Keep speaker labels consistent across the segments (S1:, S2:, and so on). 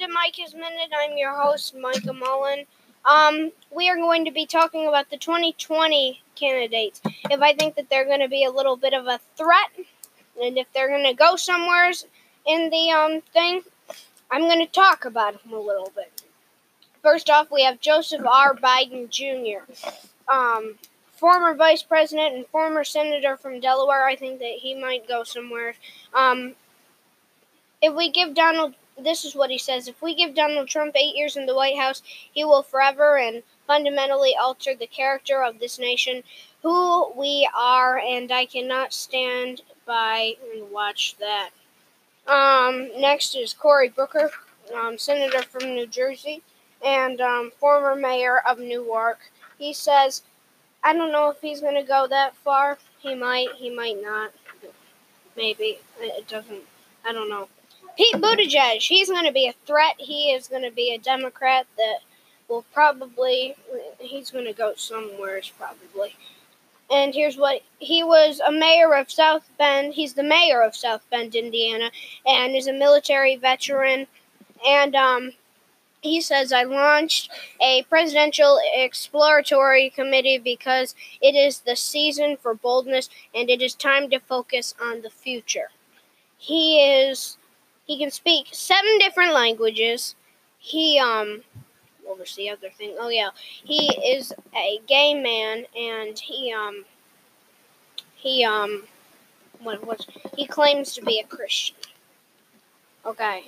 S1: to Micah's Minute. I'm your host, Micah Mullen. Um, we are going to be talking about the 2020 candidates. If I think that they're going to be a little bit of a threat, and if they're going to go somewhere in the um thing, I'm going to talk about them a little bit. First off, we have Joseph R. Biden Jr., um, former vice president and former senator from Delaware. I think that he might go somewhere. Um, if we give Donald, this is what he says if we give Donald Trump eight years in the White House, he will forever and fundamentally alter the character of this nation, who we are, and I cannot stand by and watch that. Um, next is Cory Booker, um, senator from New Jersey and um, former mayor of Newark. He says, I don't know if he's going to go that far. He might, he might not. Maybe. It doesn't, I don't know. Pete Buttigieg, he's going to be a threat. He is going to be a Democrat that will probably, he's going to go somewhere, probably. And here's what he was a mayor of South Bend. He's the mayor of South Bend, Indiana, and is a military veteran. And um, he says, I launched a presidential exploratory committee because it is the season for boldness and it is time to focus on the future. He is he can speak seven different languages. He um what was the other thing? Oh yeah. He is a gay man and he um he um what was he claims to be a Christian. Okay.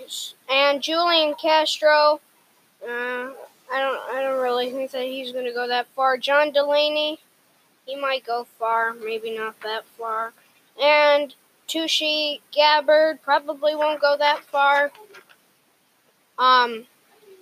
S1: And Julian Castro uh, I don't I don't really think that he's gonna go that far. John Delaney, he might go far, maybe not that far. And Tulsi Gabbard probably won't go that far. Um,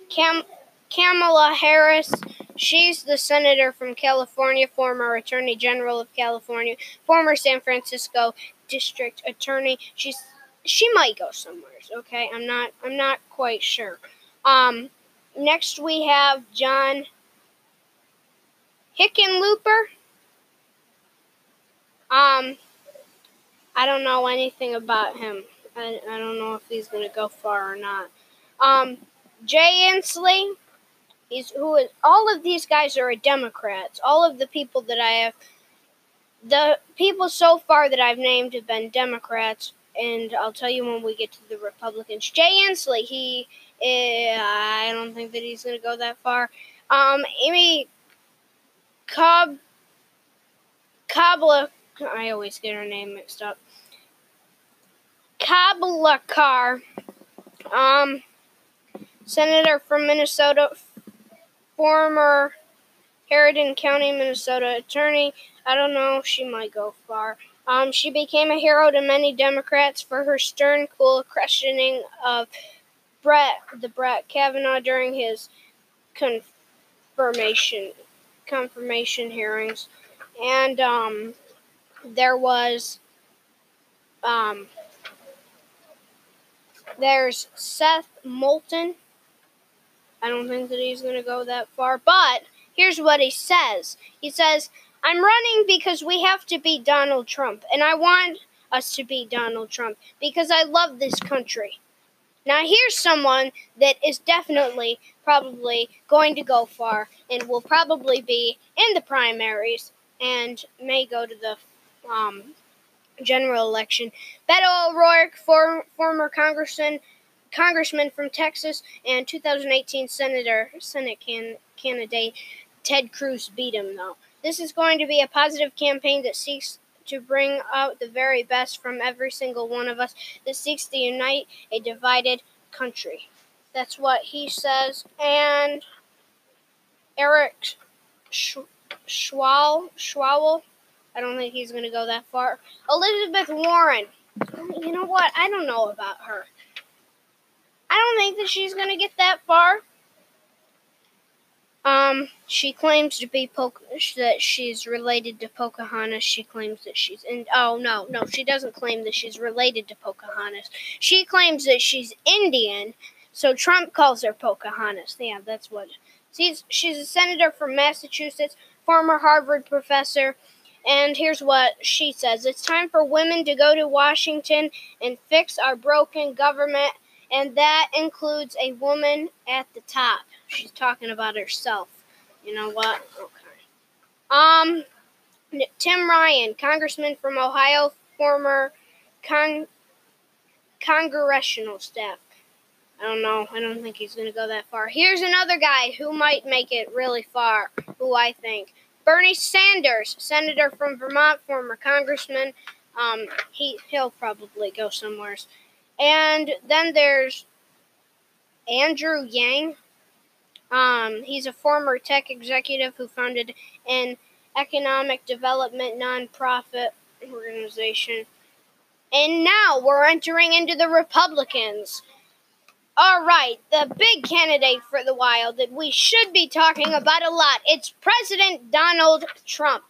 S1: Cam- Kamala Harris, she's the senator from California, former Attorney General of California, former San Francisco District Attorney. She's she might go somewhere. Okay, I'm not I'm not quite sure. Um, next we have John Hickenlooper. Um, I don't know anything about him. I, I don't know if he's going to go far or not. Um, Jay Inslee, he's who is all of these guys are Democrats. All of the people that I have, the people so far that I've named have been Democrats, and I'll tell you when we get to the Republicans. Jay Inslee, he, uh, I don't think that he's going to go that far. Um, Amy Cobb, Kabla I always get her name mixed up. Kabalakar, um, senator from Minnesota, former Harridan County, Minnesota attorney. I don't know, she might go far. Um, she became a hero to many Democrats for her stern, cool questioning of Brett, the Brett Kavanaugh, during his confirmation confirmation hearings, and um, there was um, there's Seth Moulton. I don't think that he's going to go that far, but here's what he says. He says, "I'm running because we have to beat Donald Trump, and I want us to beat Donald Trump because I love this country." Now, here's someone that is definitely, probably going to go far and will probably be in the primaries and may go to the um, general election. Beto O'Rourke, for, former congressman, congressman from Texas, and 2018 senator, Senate can, candidate Ted Cruz beat him, though. This is going to be a positive campaign that seeks to bring out the very best from every single one of us, that seeks to unite a divided country. That's what he says. And Eric Schwal, Schwal, I don't think he's going to go that far. Elizabeth Warren. You know what? I don't know about her. I don't think that she's going to get that far. Um, she claims to be po- that she's related to Pocahontas. She claims that she's in. Oh no, no, she doesn't claim that she's related to Pocahontas. She claims that she's Indian. So Trump calls her Pocahontas. Yeah, that's what. She's she's a senator from Massachusetts, former Harvard professor, and here's what she says It's time for women to go to Washington and fix our broken government and that includes a woman at the top. She's talking about herself. You know what? Okay. Um, Tim Ryan, congressman from Ohio, former con- congressional staff. I don't know. I don't think he's going to go that far. Here's another guy who might make it really far, who I think. Bernie Sanders, senator from Vermont, former congressman. Um, he he'll probably go somewhere. And then there's Andrew Yang. Um, he's a former tech executive who founded an economic development nonprofit organization. And now we're entering into the Republicans. All right, the big candidate for the Wild that we should be talking about a lot. It's President Donald Trump.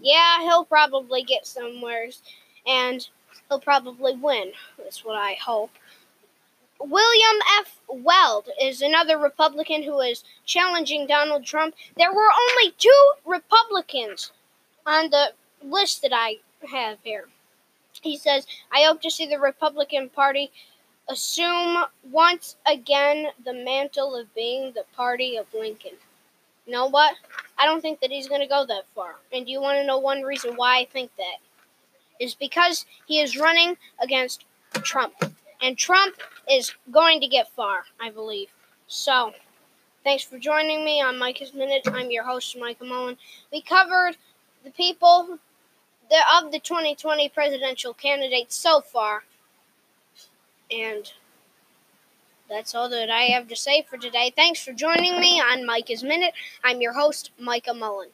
S1: Yeah, he'll probably get somewhere, and he'll probably win. That's what I hope. William F. Weld is another Republican who is challenging Donald Trump. There were only two Republicans on the list that I have here. He says, I hope to see the Republican Party assume once again the mantle of being the party of Lincoln. You know what? I don't think that he's going to go that far. And do you want to know one reason why I think that? Is because he is running against Trump. And Trump is going to get far, I believe. So, thanks for joining me on Micah's Minute. I'm your host, Micah Mullen. We covered the people of the 2020 presidential candidates so far. And that's all that I have to say for today. Thanks for joining me on Micah's Minute. I'm your host, Micah Mullen.